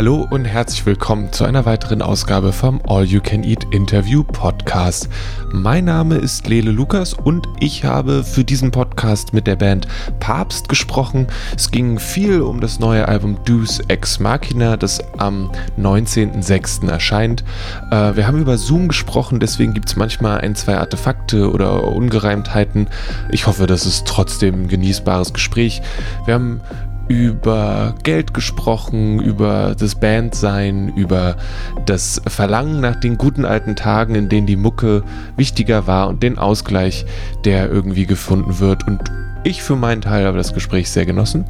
Hallo und herzlich willkommen zu einer weiteren Ausgabe vom All You Can Eat Interview Podcast. Mein Name ist Lele Lukas und ich habe für diesen Podcast mit der Band Papst gesprochen. Es ging viel um das neue Album Deus Ex Machina, das am 19.06. erscheint. Äh, wir haben über Zoom gesprochen, deswegen gibt es manchmal ein, zwei Artefakte oder Ungereimtheiten. Ich hoffe, das ist trotzdem ein genießbares Gespräch. Wir haben über Geld gesprochen, über das Bandsein, über das Verlangen nach den guten alten Tagen, in denen die Mucke wichtiger war und den Ausgleich, der irgendwie gefunden wird. Und ich für meinen Teil habe das Gespräch sehr genossen.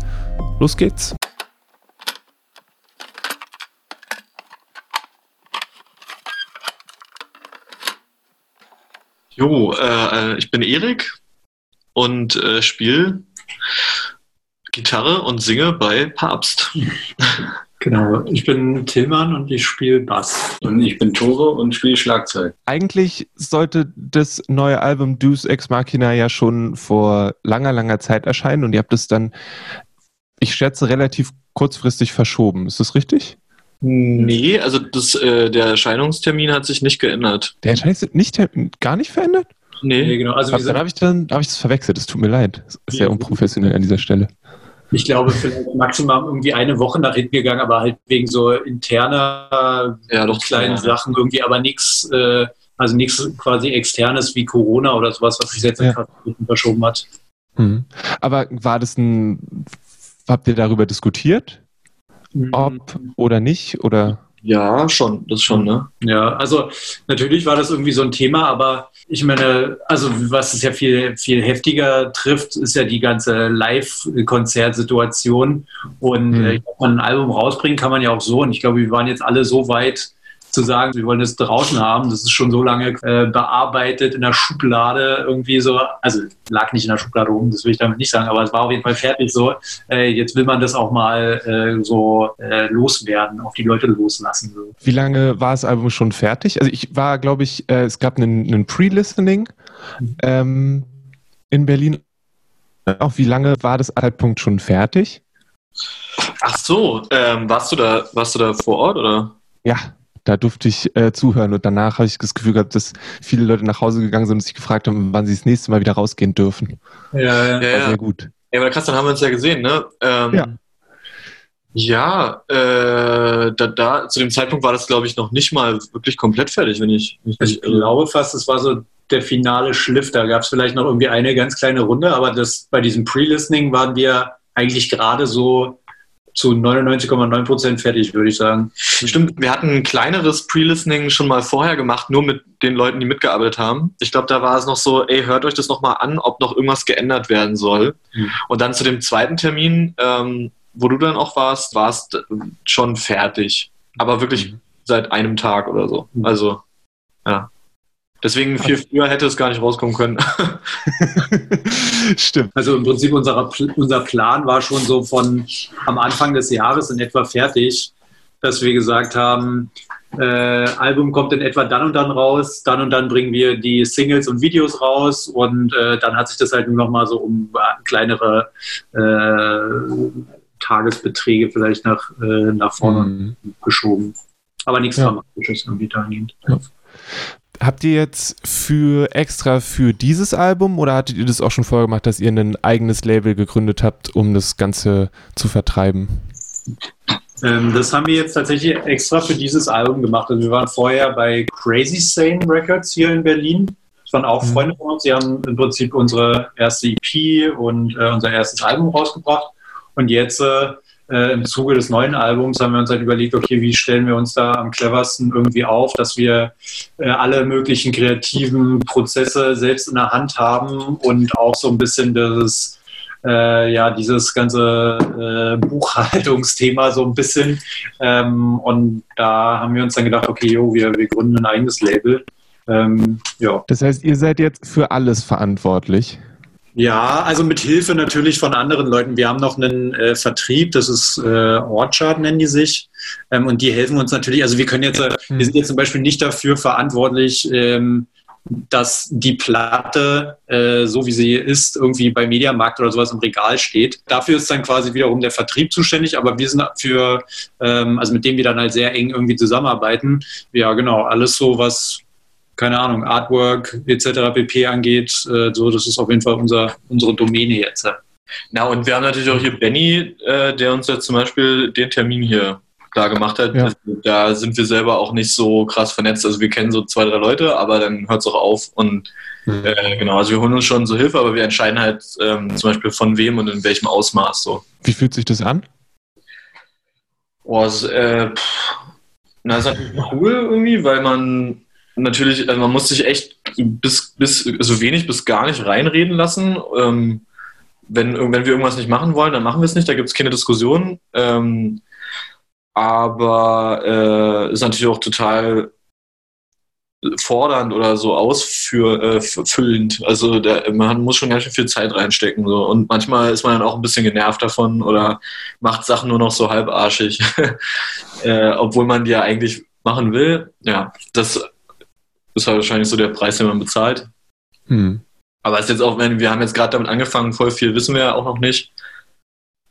Los geht's. Jo, äh, ich bin Erik und äh, spiele Gitarre und singe bei Papst. Genau, ich bin Tillmann und ich spiele Bass. Und ich bin Tore und spiele Schlagzeug. Eigentlich sollte das neue Album Deus Ex Machina ja schon vor langer, langer Zeit erscheinen und ihr habt es dann, ich schätze, relativ kurzfristig verschoben. Ist das richtig? Nee, also das, äh, der Erscheinungstermin hat sich nicht geändert. Der Erscheinungstermin nicht, gar nicht verändert? Nee. Nee, genau. Also dann habe ich, dann hab ich das verwechselt. Es tut mir leid. Das ist sehr Ja. unprofessionell an dieser Stelle. Ich glaube, vielleicht maximal irgendwie eine Woche nach hinten gegangen, aber halt wegen so interner Ja, doch, kleinen ja. Sachen irgendwie, aber nichts, äh, also nichts quasi externes wie Corona oder sowas, was sich jetzt Ja. verschoben hat. Hm. Aber war das ein, habt ihr darüber diskutiert? Ob oder nicht? Oder? Ja, schon, das schon, ne? Ja, also natürlich war das irgendwie so ein Thema, aber ich meine, also was es ja viel, viel heftiger trifft, ist ja die ganze Live-Konzertsituation. Und Mhm. äh, ein Album rausbringen kann man ja auch so. Und ich glaube, wir waren jetzt alle so weit zu sagen, wir wollen es draußen haben. Das ist schon so lange äh, bearbeitet in der Schublade irgendwie so. Also lag nicht in der Schublade rum, das will ich damit nicht sagen, aber es war auf jeden Fall fertig so. Äh, jetzt will man das auch mal äh, so äh, loswerden, auf die Leute loslassen. So. Wie lange war das Album schon fertig? Also ich war, glaube ich, äh, es gab einen, einen Pre-Listening Mhm. ähm, in Berlin. Auch wie lange war das Album schon fertig? Ach so, ähm, warst du da, warst du da vor Ort oder? Ja, da durfte ich äh, zuhören und danach habe ich das Gefühl gehabt, dass viele Leute nach Hause gegangen sind und sich gefragt haben, wann sie das nächste Mal wieder rausgehen dürfen. Ja, Ja, War ja. sehr gut. Ja, aber krass, dann haben wir uns ja gesehen, ne? Ähm, Ja. Ja, äh, da, da, zu dem Zeitpunkt war das, glaube ich, noch nicht mal wirklich komplett fertig, wenn ich mich Ich nicht irre. glaube fast, es war so der finale Schliff. Da gab es vielleicht noch irgendwie eine ganz kleine Runde, aber das, bei diesem Pre-Listening waren wir eigentlich gerade so zu 99,9 Prozent fertig, würde ich sagen. Stimmt, wir hatten ein kleineres Pre-Listening schon mal vorher gemacht, nur mit den Leuten, die mitgearbeitet haben. Ich glaube, da war es noch so, ey, hört euch das nochmal an, ob noch irgendwas geändert werden soll. Mhm. Und dann zu dem zweiten Termin, ähm, wo du dann auch warst, war es schon fertig. Aber wirklich seit einem Tag oder so. Mhm. Also, ja. Deswegen viel früher hätte es gar nicht rauskommen können. Stimmt. Also im Prinzip unser, unser Plan war schon so von am Anfang des Jahres in etwa fertig, dass wir gesagt haben, äh, Album kommt in etwa dann und dann raus, dann und dann bringen wir die Singles und Videos raus und äh, dann hat sich das halt nur noch mal so um äh, kleinere äh, Tagesbeträge vielleicht nach, äh, nach vorne Mhm. geschoben. Aber nichts Ja. Dramatisches irgendwie dahingehend. Habt ihr jetzt für extra für dieses Album oder hattet ihr das auch schon vorher gemacht, dass ihr ein eigenes Label gegründet habt, um das Ganze zu vertreiben? Ähm, das haben wir jetzt tatsächlich extra für dieses Album gemacht. Also wir waren vorher bei Crazy Sane Records hier in Berlin. Das waren auch Mhm. Freunde von uns. Die haben im Prinzip unsere erste EP und äh, unser erstes Album rausgebracht. Und jetzt äh, äh, im Zuge des neuen Albums haben wir uns halt überlegt, okay, wie stellen wir uns da am cleversten irgendwie auf, dass wir äh, alle möglichen kreativen Prozesse selbst in der Hand haben und auch so ein bisschen das äh, ja, dieses ganze äh, Buchhaltungsthema so ein bisschen. Ähm, und da haben wir uns dann gedacht, okay, jo, wir, wir gründen ein eigenes Label. Ähm, ja. Das heißt, ihr seid jetzt für alles verantwortlich. Ja, also mit Hilfe natürlich von anderen Leuten. Wir haben noch einen äh, Vertrieb, das ist äh, Orchard, nennen die sich. Ähm, und die helfen uns natürlich. Also wir können jetzt, äh, wir sind jetzt zum Beispiel nicht dafür verantwortlich, ähm, dass die Platte, äh, so wie sie ist, irgendwie bei Mediamarkt oder sowas im Regal steht. Dafür ist dann quasi wiederum der Vertrieb zuständig, aber wir sind für, ähm, also mit dem wir dann halt sehr eng irgendwie zusammenarbeiten. Ja, genau, alles so, was keine Ahnung, Artwork etc. pp. angeht, äh, so, das ist auf jeden Fall unser, unsere Domäne jetzt. Na, und wir haben natürlich auch hier Benny, äh, der uns jetzt zum Beispiel den Termin hier klar gemacht hat. Ja. Da sind wir selber auch nicht so krass vernetzt. Also wir kennen so zwei, drei Leute, aber dann hört es auch auf. Und mhm. äh, genau, also wir holen uns schon so Hilfe, aber wir entscheiden halt ähm, zum Beispiel von wem und in welchem Ausmaß so. Wie fühlt sich das an? Es, äh, na, ist natürlich cool irgendwie, weil man natürlich, also man muss sich echt bis, bis so also wenig bis gar nicht reinreden lassen. Ähm, wenn, wenn wir irgendwas nicht machen wollen, dann machen wir es nicht, da gibt es keine Diskussion. Ähm, aber äh, ist natürlich auch total fordernd oder so ausfüllend. Äh, also da, man muss schon ganz schön viel Zeit reinstecken. So. Und manchmal ist man dann auch ein bisschen genervt davon oder macht Sachen nur noch so halbarschig, äh, obwohl man die ja eigentlich machen will. Ja, das ist halt wahrscheinlich so der Preis, den man bezahlt. Hm. Aber es ist jetzt auch, wenn wir haben jetzt gerade damit angefangen, voll viel wissen wir ja auch noch nicht.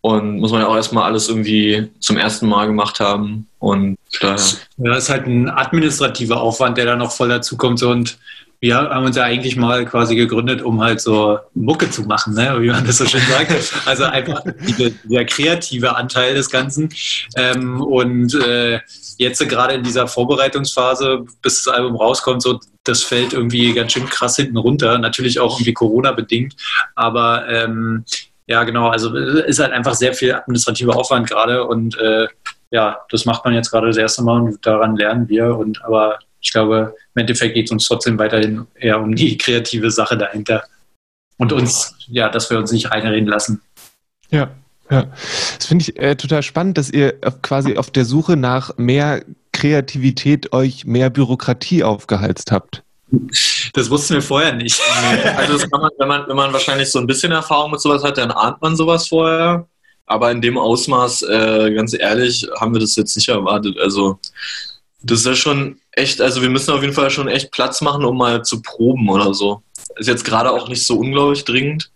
Und muss man ja auch erstmal alles irgendwie zum ersten Mal gemacht haben. Und daher. Ja, das ist halt ein administrativer Aufwand, der da noch voll dazu kommt. Und wir haben uns ja eigentlich mal quasi gegründet, um halt so Mucke zu machen, ne? wie man das so schön sagt. Also einfach die, der kreative Anteil des Ganzen. Ähm, und äh, jetzt gerade in dieser Vorbereitungsphase, bis das Album rauskommt, so das fällt irgendwie ganz schön krass hinten runter. Natürlich auch irgendwie Corona-bedingt. Aber ähm, ja, genau, also ist halt einfach sehr viel administrativer Aufwand gerade und äh, ja, das macht man jetzt gerade das erste Mal und daran lernen wir. Und aber ich glaube, im Endeffekt geht es uns trotzdem weiterhin eher um die kreative Sache dahinter. Und uns, ja, dass wir uns nicht reinreden lassen. Ja, ja. Das finde ich äh, total spannend, dass ihr quasi auf der Suche nach mehr Kreativität euch mehr Bürokratie aufgeheizt habt. Das wussten wir vorher nicht. Also das kann man, wenn man, wenn man wahrscheinlich so ein bisschen Erfahrung mit sowas hat, dann ahnt man sowas vorher. Aber in dem Ausmaß, äh, ganz ehrlich, haben wir das jetzt nicht erwartet. Also das ist ja schon echt, also wir müssen auf jeden Fall schon echt Platz machen, um mal zu proben oder so. Ist jetzt gerade auch nicht so unglaublich dringend.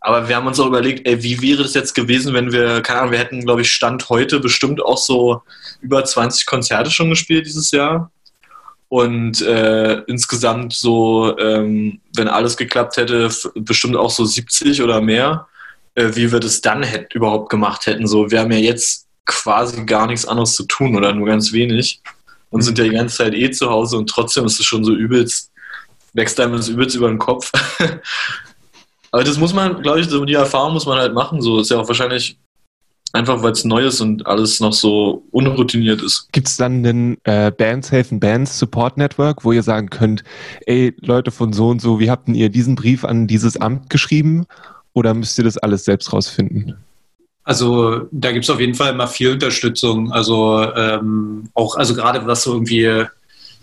Aber wir haben uns auch überlegt, ey, wie wäre das jetzt gewesen, wenn wir, keine Ahnung, wir hätten, glaube ich, Stand heute bestimmt auch so über 20 Konzerte schon gespielt dieses Jahr. Und äh, insgesamt so, ähm, wenn alles geklappt hätte, bestimmt auch so 70 oder mehr, äh, wie wir das dann überhaupt gemacht hätten. So, wir haben ja jetzt quasi gar nichts anderes zu tun oder nur ganz wenig und sind ja die ganze Zeit eh zu Hause und trotzdem ist es schon so übelst, wächst einem das übelst über den Kopf. Aber das muss man, glaube ich, die Erfahrung muss man halt machen. So ist ja auch wahrscheinlich einfach, weil es neu ist und alles noch so unroutiniert ist. Gibt es dann einen äh, Bands helfen Bands Support Network, wo ihr sagen könnt, ey Leute von so und so, wie habt denn ihr diesen Brief an dieses Amt geschrieben? Oder müsst ihr das alles selbst rausfinden? Also da gibt es auf jeden Fall immer viel Unterstützung. Also ähm, auch, also gerade was so irgendwie äh,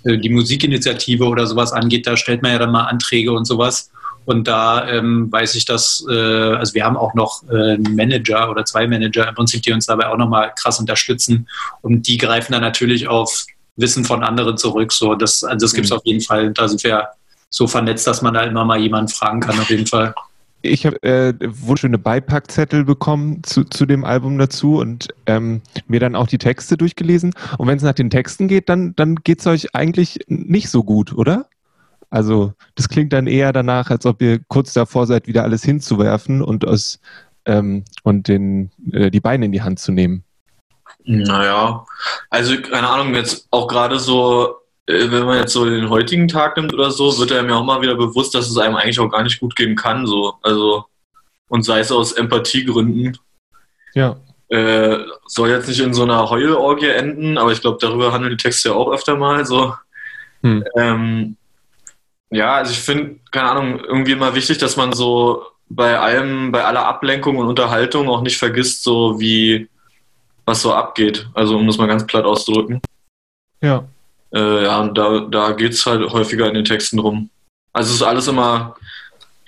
die Musikinitiative oder sowas angeht, da stellt man ja dann mal Anträge und sowas. Und da ähm, weiß ich, dass, äh, also wir haben auch noch äh, einen Manager oder zwei Manager im Prinzip, die uns dabei auch nochmal krass unterstützen. Und die greifen dann natürlich auf Wissen von anderen zurück. So, das, also das gibt es mhm. auf jeden Fall. Da sind wir so vernetzt, dass man da immer mal jemanden fragen kann, auf jeden Fall ich habe äh, wunderschöne Beipackzettel bekommen zu, zu dem Album dazu und ähm, mir dann auch die Texte durchgelesen. Und wenn es nach den Texten geht, dann, dann geht es euch eigentlich nicht so gut, oder? Also das klingt dann eher danach, als ob ihr kurz davor seid, wieder alles hinzuwerfen und, aus, ähm, und den, äh, die Beine in die Hand zu nehmen. Naja, also keine Ahnung, jetzt auch gerade so wenn man jetzt so den heutigen Tag nimmt oder so, wird einem ja auch mal wieder bewusst, dass es einem eigentlich auch gar nicht gut gehen kann. So. Also, und sei es aus Empathiegründen. Ja. Äh, soll jetzt nicht in so einer Heulorgie enden, aber ich glaube, darüber handeln die Texte ja auch öfter mal. So. Hm. Ähm, ja, also ich finde, keine Ahnung, irgendwie immer wichtig, dass man so bei allem, bei aller Ablenkung und Unterhaltung auch nicht vergisst, so wie was so abgeht. Also um das mal ganz platt auszudrücken. Ja. Äh, ja, und da, da geht es halt häufiger in den Texten rum. Also es ist alles immer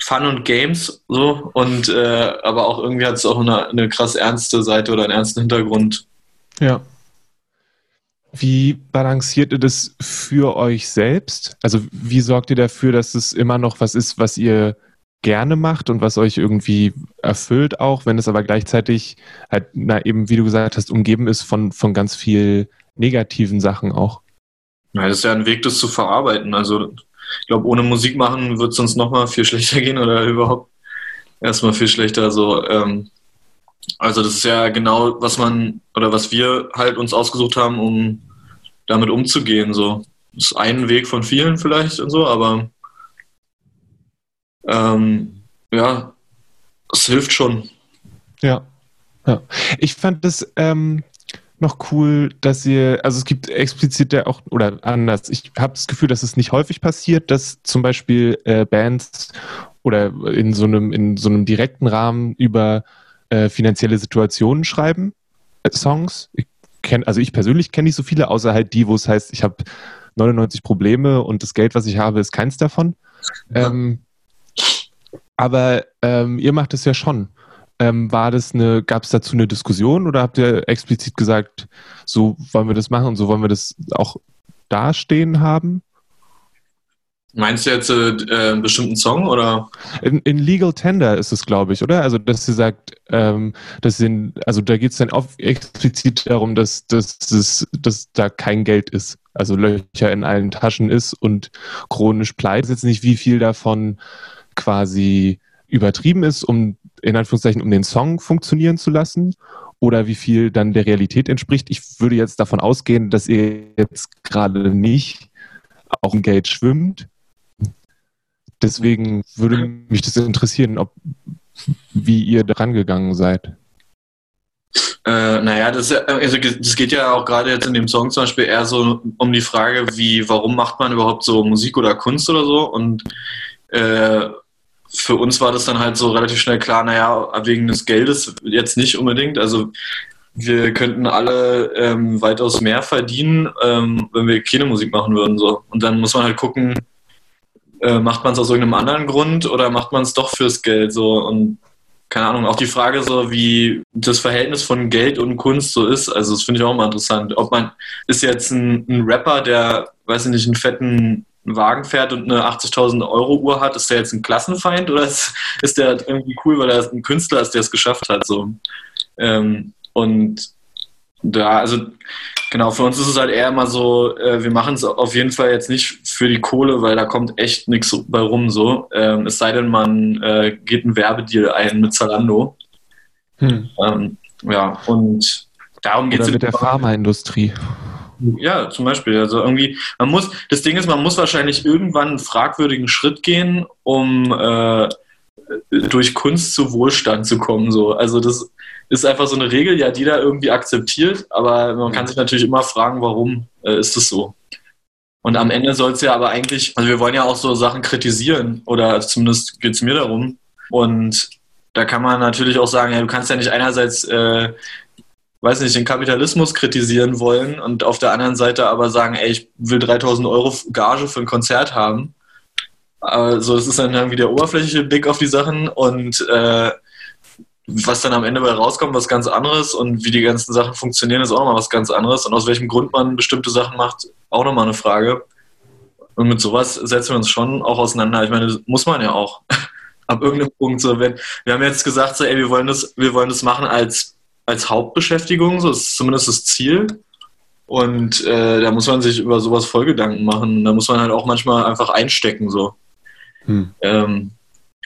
Fun und Games so und äh, aber auch irgendwie hat es auch eine, eine krass ernste Seite oder einen ernsten Hintergrund. Ja. Wie balanciert ihr das für euch selbst? Also wie sorgt ihr dafür, dass es immer noch was ist, was ihr gerne macht und was euch irgendwie erfüllt auch, wenn es aber gleichzeitig halt, na eben, wie du gesagt hast, umgeben ist von, von ganz viel negativen Sachen auch? Ja, das ist ja ein Weg, das zu verarbeiten. Also ich glaube, ohne Musik machen wird es uns nochmal viel schlechter gehen oder überhaupt erstmal viel schlechter. Also, ähm, also das ist ja genau, was man oder was wir halt uns ausgesucht haben, um damit umzugehen. So. Das ist ein Weg von vielen vielleicht und so, aber ähm, ja, es hilft schon. Ja. ja. Ich fand das ähm, noch cool, dass ihr, also es gibt explizit ja auch, oder anders, ich habe das Gefühl, dass es nicht häufig passiert, dass zum Beispiel äh, Bands oder in so einem, in so einem direkten Rahmen über äh, finanzielle Situationen schreiben, äh, Songs. Ich kenn, also ich persönlich kenne nicht so viele, außer halt die, wo es heißt, ich habe 99 Probleme und das Geld, was ich habe, ist keins davon. Ähm, aber ähm, ihr macht es ja schon. Ähm, war das eine, gab es dazu eine Diskussion oder habt ihr explizit gesagt, so wollen wir das machen und so wollen wir das auch dastehen haben? Meinst du jetzt äh, einen bestimmten Song oder? In, in, Legal Tender ist es, glaube ich, oder? Also, dass sie sagt, ähm, dass sie, also da geht es dann auch explizit darum, dass, dass, dass, dass da kein Geld ist. Also Löcher in allen Taschen ist und chronisch pleite. Jetzt nicht, wie viel davon quasi übertrieben ist, um in Anführungszeichen, um den Song funktionieren zu lassen oder wie viel dann der Realität entspricht. Ich würde jetzt davon ausgehen, dass ihr jetzt gerade nicht auch im Geld schwimmt. Deswegen würde mich das interessieren, ob wie ihr dran gegangen seid. Äh, naja, das, also das geht ja auch gerade jetzt in dem Song zum Beispiel eher so um die Frage, wie, warum macht man überhaupt so Musik oder Kunst oder so? Und äh, für uns war das dann halt so relativ schnell klar, naja, wegen des Geldes jetzt nicht unbedingt. Also wir könnten alle ähm, weitaus mehr verdienen, ähm, wenn wir keine Musik machen würden. So. Und dann muss man halt gucken, äh, macht man es aus irgendeinem anderen Grund oder macht man es doch fürs Geld? So. Und keine Ahnung, auch die Frage so, wie das Verhältnis von Geld und Kunst so ist, also das finde ich auch mal interessant. Ob man ist jetzt ein, ein Rapper, der, weiß ich nicht, einen fetten einen Wagen fährt und eine 80.000 Euro Uhr hat, ist der jetzt ein Klassenfeind oder ist, ist der irgendwie cool, weil er ein Künstler ist, der es geschafft hat? So. Ähm, und da, also genau, für uns ist es halt eher immer so, äh, wir machen es auf jeden Fall jetzt nicht für die Kohle, weil da kommt echt nichts bei rum so. Ähm, es sei denn, man äh, geht einen Werbedeal ein mit Zalando. Hm. Ähm, ja, und darum geht es. mit der Pharmaindustrie. Ja, zum Beispiel. Also irgendwie, man muss, das Ding ist, man muss wahrscheinlich irgendwann einen fragwürdigen Schritt gehen, um äh, durch Kunst zu Wohlstand zu kommen. So. Also das ist einfach so eine Regel, ja, die da irgendwie akzeptiert, aber man kann sich natürlich immer fragen, warum äh, ist das so? Und am Ende soll es ja aber eigentlich, also wir wollen ja auch so Sachen kritisieren, oder zumindest geht es mir darum. Und da kann man natürlich auch sagen, ja, du kannst ja nicht einerseits äh, weiß nicht, den Kapitalismus kritisieren wollen und auf der anderen Seite aber sagen, ey, ich will 3000 Euro Gage für ein Konzert haben. Also das ist dann irgendwie der oberflächliche Blick auf die Sachen und äh, was dann am Ende bei rauskommt, was ganz anderes und wie die ganzen Sachen funktionieren, ist auch nochmal was ganz anderes und aus welchem Grund man bestimmte Sachen macht, auch nochmal eine Frage. Und mit sowas setzen wir uns schon auch auseinander. Ich meine, muss man ja auch ab irgendeinem Punkt so. Wenn, wir haben jetzt gesagt, so, ey, wir wollen das, wir wollen das machen als als Hauptbeschäftigung, so ist zumindest das Ziel. Und äh, da muss man sich über sowas voll Gedanken machen. Da muss man halt auch manchmal einfach einstecken. So. Hm. Ähm,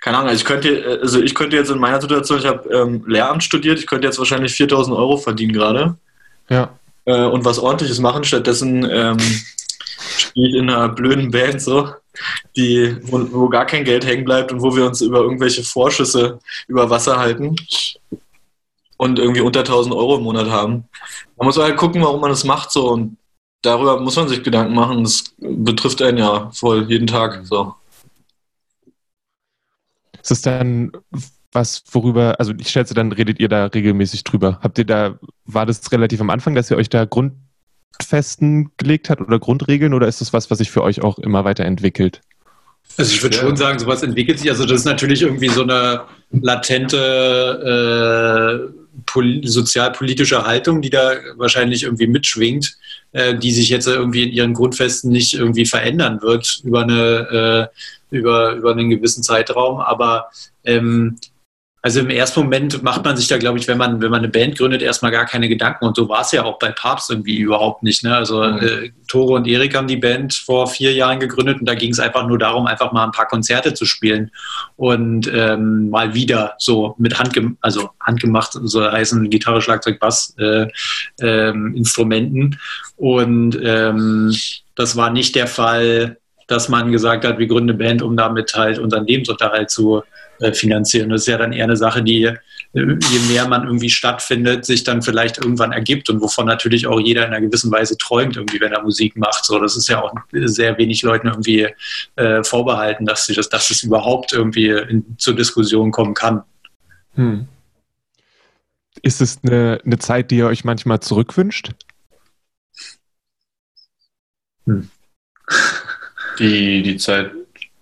keine Ahnung, also ich könnte, also ich könnte jetzt in meiner Situation, ich habe ähm, Lehramt studiert, ich könnte jetzt wahrscheinlich 4000 Euro verdienen gerade. Ja. Äh, und was ordentliches machen. Stattdessen ähm, spiele ich in einer blöden Band so, die, wo, wo gar kein Geld hängen bleibt und wo wir uns über irgendwelche Vorschüsse über Wasser halten und irgendwie unter 1000 Euro im Monat haben. Man muss halt gucken, warum man das macht so und darüber muss man sich Gedanken machen. Das betrifft einen ja voll jeden Tag. So. Ist das dann was, worüber, also ich schätze, dann redet ihr da regelmäßig drüber. Habt ihr da, war das relativ am Anfang, dass ihr euch da Grundfesten gelegt habt oder Grundregeln oder ist das was, was sich für euch auch immer weiterentwickelt? Also ich würde schon sagen, sowas entwickelt sich. Also das ist natürlich irgendwie so eine latente äh, sozialpolitische Haltung, die da wahrscheinlich irgendwie mitschwingt, äh, die sich jetzt irgendwie in ihren Grundfesten nicht irgendwie verändern wird über eine äh, über, über einen gewissen Zeitraum. Aber ähm, also im ersten Moment macht man sich da, glaube ich, wenn man, wenn man eine Band gründet, erstmal gar keine Gedanken. Und so war es ja auch bei Papst irgendwie überhaupt nicht. Ne? Also mhm. äh, Tore und Erik haben die Band vor vier Jahren gegründet und da ging es einfach nur darum, einfach mal ein paar Konzerte zu spielen. Und ähm, mal wieder so mit Handgem also handgemacht, so heißen Gitarre, Schlagzeug, Bass, äh, ähm, Instrumenten. Und ähm, das war nicht der Fall, dass man gesagt hat, wir gründen eine Band, um damit halt unseren Lebensunterhalt zu äh, finanzieren. Das ist ja dann eher eine Sache, die äh, je mehr man irgendwie stattfindet, sich dann vielleicht irgendwann ergibt und wovon natürlich auch jeder in einer gewissen Weise träumt, irgendwie, wenn er Musik macht. So, das ist ja auch sehr wenig Leuten irgendwie äh, vorbehalten, dass, sie das, dass es überhaupt irgendwie in, zur Diskussion kommen kann. Hm. Ist es eine, eine Zeit, die ihr euch manchmal zurückwünscht? Hm. Die, die Zeit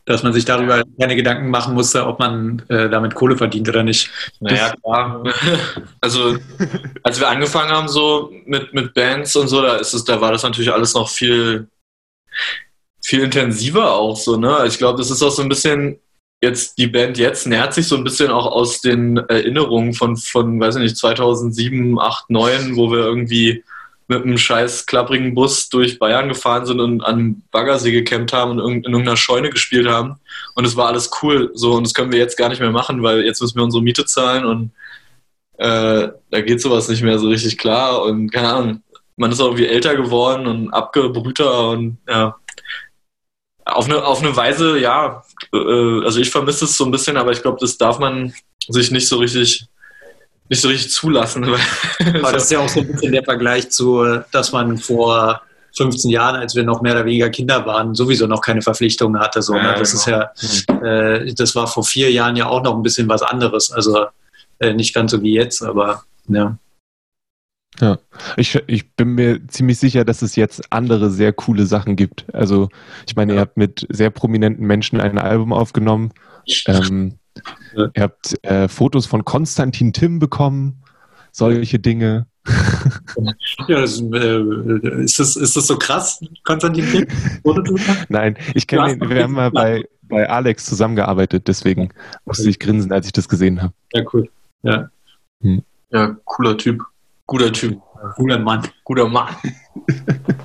dass man sich darüber keine Gedanken machen musste, ob man äh, damit Kohle verdient oder nicht. Naja, klar. Also, als wir angefangen haben, so mit, mit Bands und so, da ist es, da war das natürlich alles noch viel, viel intensiver auch so, ne? Ich glaube, das ist auch so ein bisschen, jetzt, die Band jetzt nährt sich so ein bisschen auch aus den Erinnerungen von, von, weiß ich nicht, 2007, 8, 9, wo wir irgendwie mit einem scheiß klapprigen Bus durch Bayern gefahren sind und an Baggersee gecampt haben und in irgendeiner Scheune gespielt haben. Und es war alles cool. So, und das können wir jetzt gar nicht mehr machen, weil jetzt müssen wir unsere Miete zahlen und äh, da geht sowas nicht mehr so richtig klar. Und keine Ahnung, man ist auch irgendwie älter geworden und abgebrühter und ja. Auf eine, auf eine Weise, ja, äh, also ich vermisse es so ein bisschen, aber ich glaube, das darf man sich nicht so richtig nicht so richtig zulassen. Aber das ist ja auch so ein bisschen der Vergleich zu, dass man vor 15 Jahren, als wir noch mehr oder weniger Kinder waren, sowieso noch keine Verpflichtungen hatte. So, ne? Das ist ja, genau. äh, das war vor vier Jahren ja auch noch ein bisschen was anderes. Also äh, nicht ganz so wie jetzt, aber ja. Ja, ich, ich bin mir ziemlich sicher, dass es jetzt andere sehr coole Sachen gibt. Also, ich meine, ja. ihr habt mit sehr prominenten Menschen ein Album aufgenommen. Ähm, ja. Ihr habt äh, Fotos von Konstantin Tim bekommen, solche Dinge. ja, das, äh, ist, das, ist das so krass, Konstantin Tim? Nein, ich kenne ihn, wir haben mal bei, bei Alex zusammengearbeitet, deswegen musste ich grinsen, als ich das gesehen habe. Ja, cool. Ja. Hm. ja, cooler Typ. Guter Typ. Guter Mann. Guter Mann.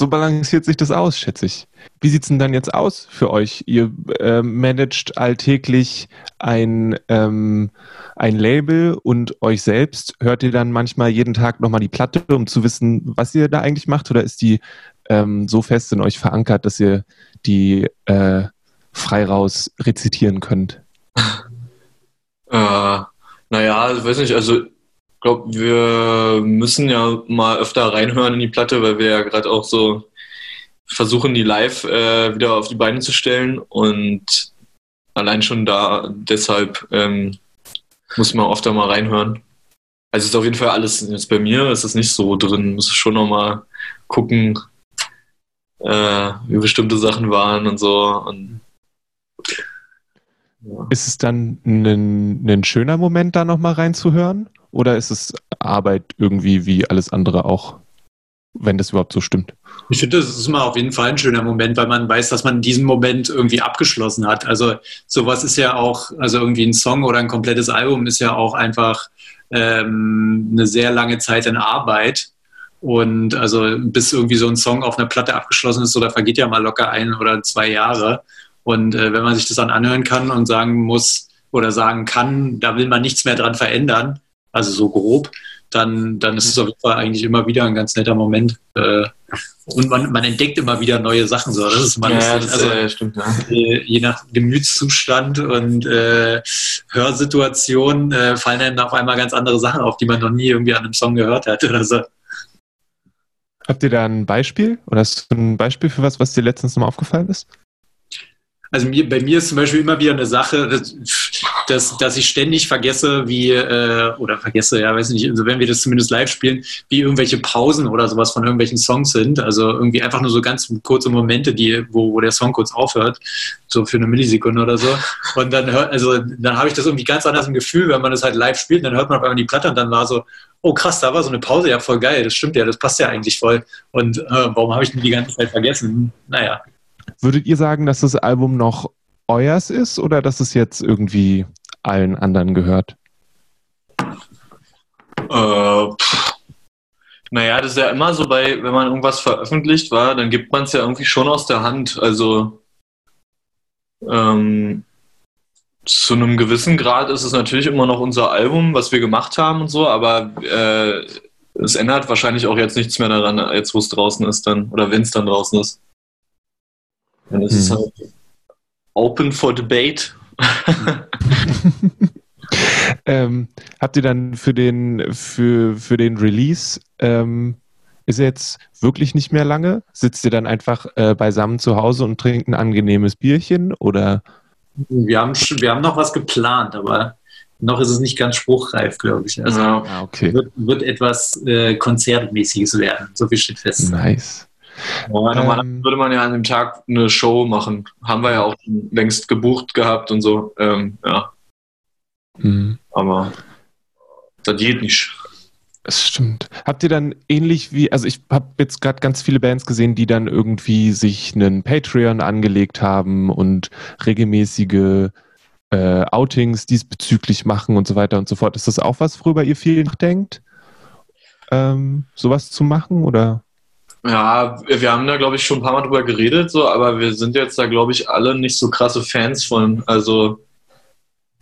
so balanciert sich das aus, schätze ich. Wie sieht es denn dann jetzt aus für euch? Ihr äh, managt alltäglich ein, ähm, ein Label und euch selbst. Hört ihr dann manchmal jeden Tag nochmal die Platte, um zu wissen, was ihr da eigentlich macht? Oder ist die ähm, so fest in euch verankert, dass ihr die äh, frei raus rezitieren könnt? äh, naja, weiß nicht, also glaube, wir müssen ja mal öfter reinhören in die Platte, weil wir ja gerade auch so versuchen, die live äh, wieder auf die Beine zu stellen und allein schon da deshalb ähm, muss man öfter mal reinhören. Also ist auf jeden Fall alles jetzt bei mir ist es nicht so drin. Muss schon noch mal gucken, äh, wie bestimmte Sachen waren und so. Und, ja. Ist es dann ein, ein schöner Moment, da noch mal reinzuhören? Oder ist es Arbeit irgendwie wie alles andere auch, wenn das überhaupt so stimmt? Ich finde, das ist immer auf jeden Fall ein schöner Moment, weil man weiß, dass man diesen Moment irgendwie abgeschlossen hat. Also sowas ist ja auch, also irgendwie ein Song oder ein komplettes Album ist ja auch einfach ähm, eine sehr lange Zeit in Arbeit. Und also bis irgendwie so ein Song auf einer Platte abgeschlossen ist, da vergeht ja mal locker ein oder zwei Jahre. Und äh, wenn man sich das dann anhören kann und sagen muss oder sagen kann, da will man nichts mehr dran verändern, also so grob, dann, dann ist es auf jeden Fall eigentlich immer wieder ein ganz netter Moment. Äh, und man, man entdeckt immer wieder neue Sachen. So. Das ist mal ja, das, also, äh, stimmt, ja. je nach Gemütszustand und äh, Hörsituation äh, fallen dann auf einmal ganz andere Sachen auf, die man noch nie irgendwie an einem Song gehört hat oder so. Habt ihr da ein Beispiel? Oder hast du ein Beispiel für was, was dir letztens nochmal aufgefallen ist? Also mir, bei mir ist zum Beispiel immer wieder eine Sache, dass, dass, ich ständig vergesse, wie, äh, oder vergesse, ja, weiß nicht, also wenn wir das zumindest live spielen, wie irgendwelche Pausen oder sowas von irgendwelchen Songs sind. Also irgendwie einfach nur so ganz kurze Momente, die, wo, wo der Song kurz aufhört, so für eine Millisekunde oder so. Und dann hört, also dann habe ich das irgendwie ganz anders im Gefühl, wenn man das halt live spielt, dann hört man auf einmal die Platte und dann war so, oh krass, da war so eine Pause, ja voll geil, das stimmt ja, das passt ja eigentlich voll. Und äh, warum habe ich denn die ganze Zeit vergessen? Naja. Würdet ihr sagen, dass das Album noch euers ist oder dass es jetzt irgendwie allen anderen gehört? Äh, naja, das ist ja immer so bei, wenn man irgendwas veröffentlicht war, dann gibt man es ja irgendwie schon aus der Hand. Also ähm, zu einem gewissen Grad ist es natürlich immer noch unser Album, was wir gemacht haben und so, aber äh, es ändert wahrscheinlich auch jetzt nichts mehr daran, jetzt wo es draußen ist dann, oder wenn es dann draußen ist. Ist es Hm. halt open for debate. ähm, habt ihr dann für den, für, für den Release, ähm, ist er jetzt wirklich nicht mehr lange? Sitzt ihr dann einfach äh, beisammen zu Hause und trinkt ein angenehmes Bierchen oder? Wir haben, schon- wir haben noch was geplant, aber noch ist es nicht ganz spruchreif, glaube ich. Also. Ah, okay. wird, wird etwas äh, Konzertmäßiges werden. So viel steht fest. Nice. Ja, normalerweise Ähm. würde man ja an dem Tag eine Show machen. Haben wir ja auch schon längst gebucht gehabt und so. Ähm, ja, Hm. aber das geht nicht. Das stimmt. Habt ihr dann ähnlich wie, also ich habe jetzt gerade ganz viele Bands gesehen, die dann irgendwie sich einen Patreon angelegt haben und regelmäßige äh, Outings diesbezüglich machen und so weiter und so fort. Ist das auch was, worüber ihr viel nachdenkt? Ähm, sowas zu machen oder? Ja, wir haben da, glaube ich, schon ein paar Mal drüber geredet, so, aber wir sind jetzt da, glaube ich, alle nicht so krasse Fans von. Also,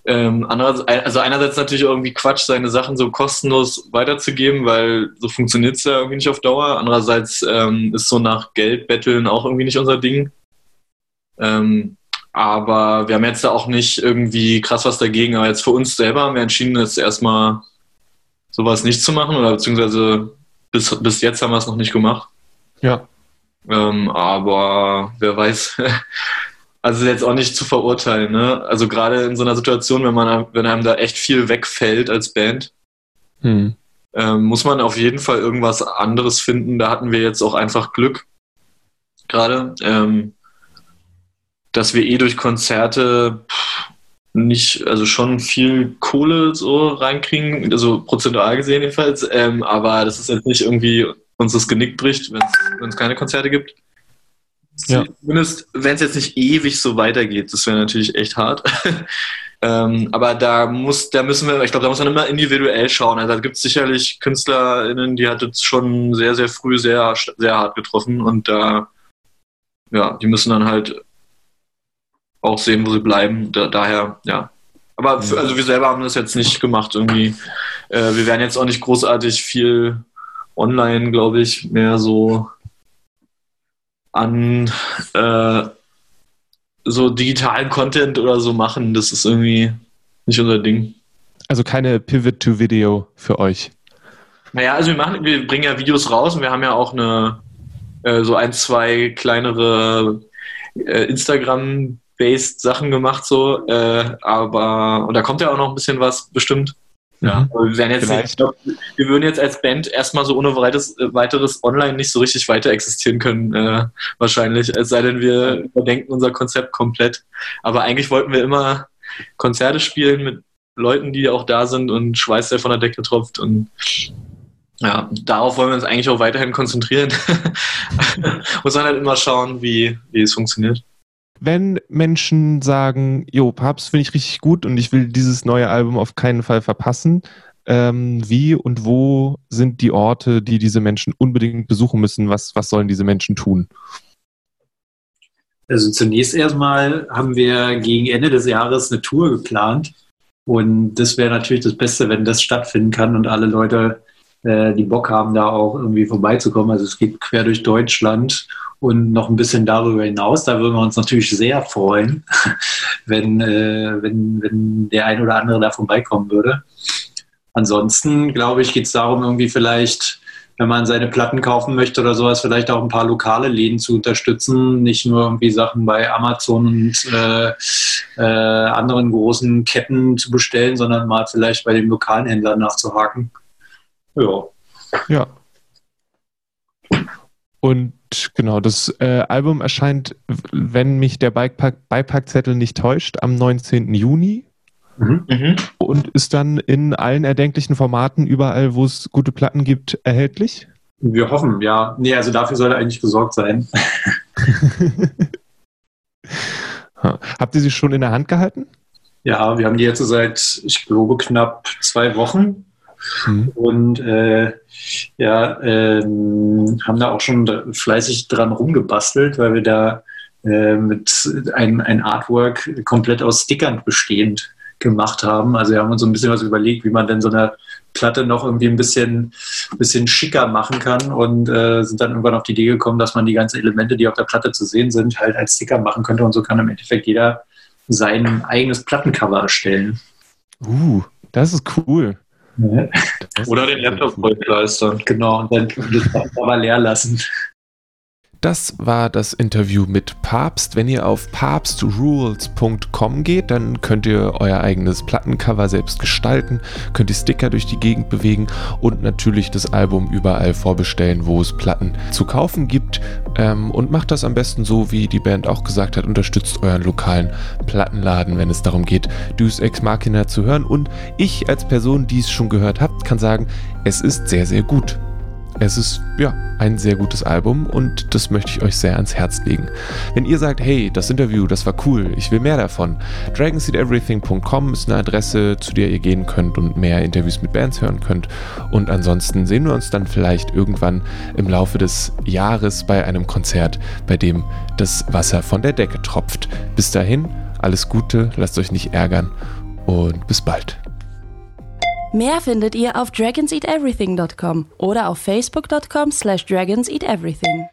ähm, andererseits, also einerseits natürlich irgendwie Quatsch, seine Sachen so kostenlos weiterzugeben, weil so funktioniert es ja irgendwie nicht auf Dauer. Andererseits ähm, ist so nach Geld betteln auch irgendwie nicht unser Ding. Ähm, aber wir haben jetzt da auch nicht irgendwie krass was dagegen. Aber jetzt für uns selber haben wir entschieden, jetzt erstmal sowas nicht zu machen oder beziehungsweise bis, bis jetzt haben wir es noch nicht gemacht. Ja. Ähm, aber wer weiß, also jetzt auch nicht zu verurteilen, ne? Also gerade in so einer Situation, wenn man, wenn einem da echt viel wegfällt als Band, Hm. ähm, muss man auf jeden Fall irgendwas anderes finden. Da hatten wir jetzt auch einfach Glück gerade, ähm, dass wir eh durch Konzerte pff, nicht, also schon viel Kohle so reinkriegen, also prozentual gesehen jedenfalls, ähm, aber das ist jetzt nicht irgendwie uns das Genick bricht, wenn es keine Konzerte gibt. Ja. Zumindest, wenn es jetzt nicht ewig so weitergeht, das wäre natürlich echt hart. ähm, aber da muss, da müssen wir, ich glaube, da muss man immer individuell schauen. Also da gibt es sicherlich KünstlerInnen, die hat es schon sehr, sehr früh sehr, sehr hart getroffen und da, ja, die müssen dann halt auch sehen, wo sie bleiben. Da, daher, ja. Aber für, also wir selber haben das jetzt nicht gemacht irgendwie. Äh, wir werden jetzt auch nicht großartig viel online, glaube ich, mehr so an äh, so digitalen Content oder so machen. Das ist irgendwie nicht unser Ding. Also keine Pivot to Video für euch. Naja, also wir machen, wir bringen ja Videos raus und wir haben ja auch eine äh, so ein, zwei kleinere äh, Instagram-based Sachen gemacht, so, äh, aber und da kommt ja auch noch ein bisschen was bestimmt. Ja. Aber Wir, werden jetzt nicht, ich glaub, wir würden jetzt als Band erstmal so ohne weiteres, äh, weiteres online nicht so richtig weiter existieren können, äh, wahrscheinlich. Es sei denn, wir überdenken unser Konzept komplett. Aber eigentlich wollten wir immer Konzerte spielen mit Leuten, die auch da sind und Schweiß, der von der Decke tropft. Und ja, darauf wollen wir uns eigentlich auch weiterhin konzentrieren. Muss man halt immer schauen, wie, wie es funktioniert. Wenn Menschen sagen, jo, Papst finde ich richtig gut und ich will dieses neue Album auf keinen Fall verpassen, ähm, wie und wo sind die Orte, die diese Menschen unbedingt besuchen müssen? Was, was sollen diese Menschen tun? Also zunächst erstmal haben wir gegen Ende des Jahres eine Tour geplant. Und das wäre natürlich das Beste, wenn das stattfinden kann und alle Leute, äh, die Bock haben, da auch irgendwie vorbeizukommen. Also es geht quer durch Deutschland und noch ein bisschen darüber hinaus. Da würden wir uns natürlich sehr freuen, wenn, äh, wenn, wenn der ein oder andere da vorbeikommen würde. Ansonsten, glaube ich, geht es darum, irgendwie vielleicht wenn man seine Platten kaufen möchte oder sowas, vielleicht auch ein paar lokale Läden zu unterstützen, nicht nur irgendwie Sachen bei Amazon und äh, äh, anderen großen Ketten zu bestellen, sondern mal vielleicht bei dem lokalen Händler nachzuhaken. Ja. Ja. Und genau, das äh, Album erscheint, wenn mich der Beipack Beipackzettel nicht täuscht, am 19. Juni. Mhm. mhm. Und ist dann in allen erdenklichen Formaten, überall, wo es gute Platten gibt, erhältlich? Wir hoffen, ja. Nee, also dafür soll er eigentlich gesorgt sein. Habt ihr sie schon in der Hand gehalten? Ja, wir haben die jetzt seit, ich glaube, knapp zwei Wochen. Mhm. Und äh, ja, ähm, haben da auch schon fleißig dran rumgebastelt, weil wir da äh, mit ein, ein Artwork komplett aus Stickern bestehend gemacht haben. Also wir haben uns so ein bisschen was überlegt, wie man denn so eine Platte noch irgendwie ein bisschen, bisschen schicker machen kann und äh, sind dann irgendwann auf die Idee gekommen, dass man die ganzen Elemente, die auf der Platte zu sehen sind, halt als Sticker machen könnte und so kann im Endeffekt jeder sein eigenes Plattencover erstellen. Uh, das ist cool. Oder den Laptop vollkleistern. Genau, und dann das aber leer lassen. Das war das Interview mit Papst. Wenn ihr auf papstrules.com geht, dann könnt ihr euer eigenes Plattencover selbst gestalten, könnt die Sticker durch die Gegend bewegen und natürlich das Album überall vorbestellen, wo es Platten zu kaufen gibt. Ähm, und macht das am besten so, wie die Band auch gesagt hat, unterstützt euren lokalen Plattenladen, wenn es darum geht, Deus Ex Machina zu hören. Und ich als Person, die es schon gehört habt, kann sagen, es ist sehr, sehr gut. Es ist ja ein sehr gutes Album und das möchte ich euch sehr ans Herz legen. Wenn ihr sagt, hey, das Interview, das war cool, ich will mehr davon, dragonseedeverything.com ist eine Adresse, zu der ihr gehen könnt und mehr Interviews mit Bands hören könnt. Und ansonsten sehen wir uns dann vielleicht irgendwann im Laufe des Jahres bei einem Konzert, bei dem das Wasser von der Decke tropft. Bis dahin, alles Gute, lasst euch nicht ärgern und bis bald. Mehr findet ihr auf dragonseateverything.com oder auf facebook.com slash dragonseateverything.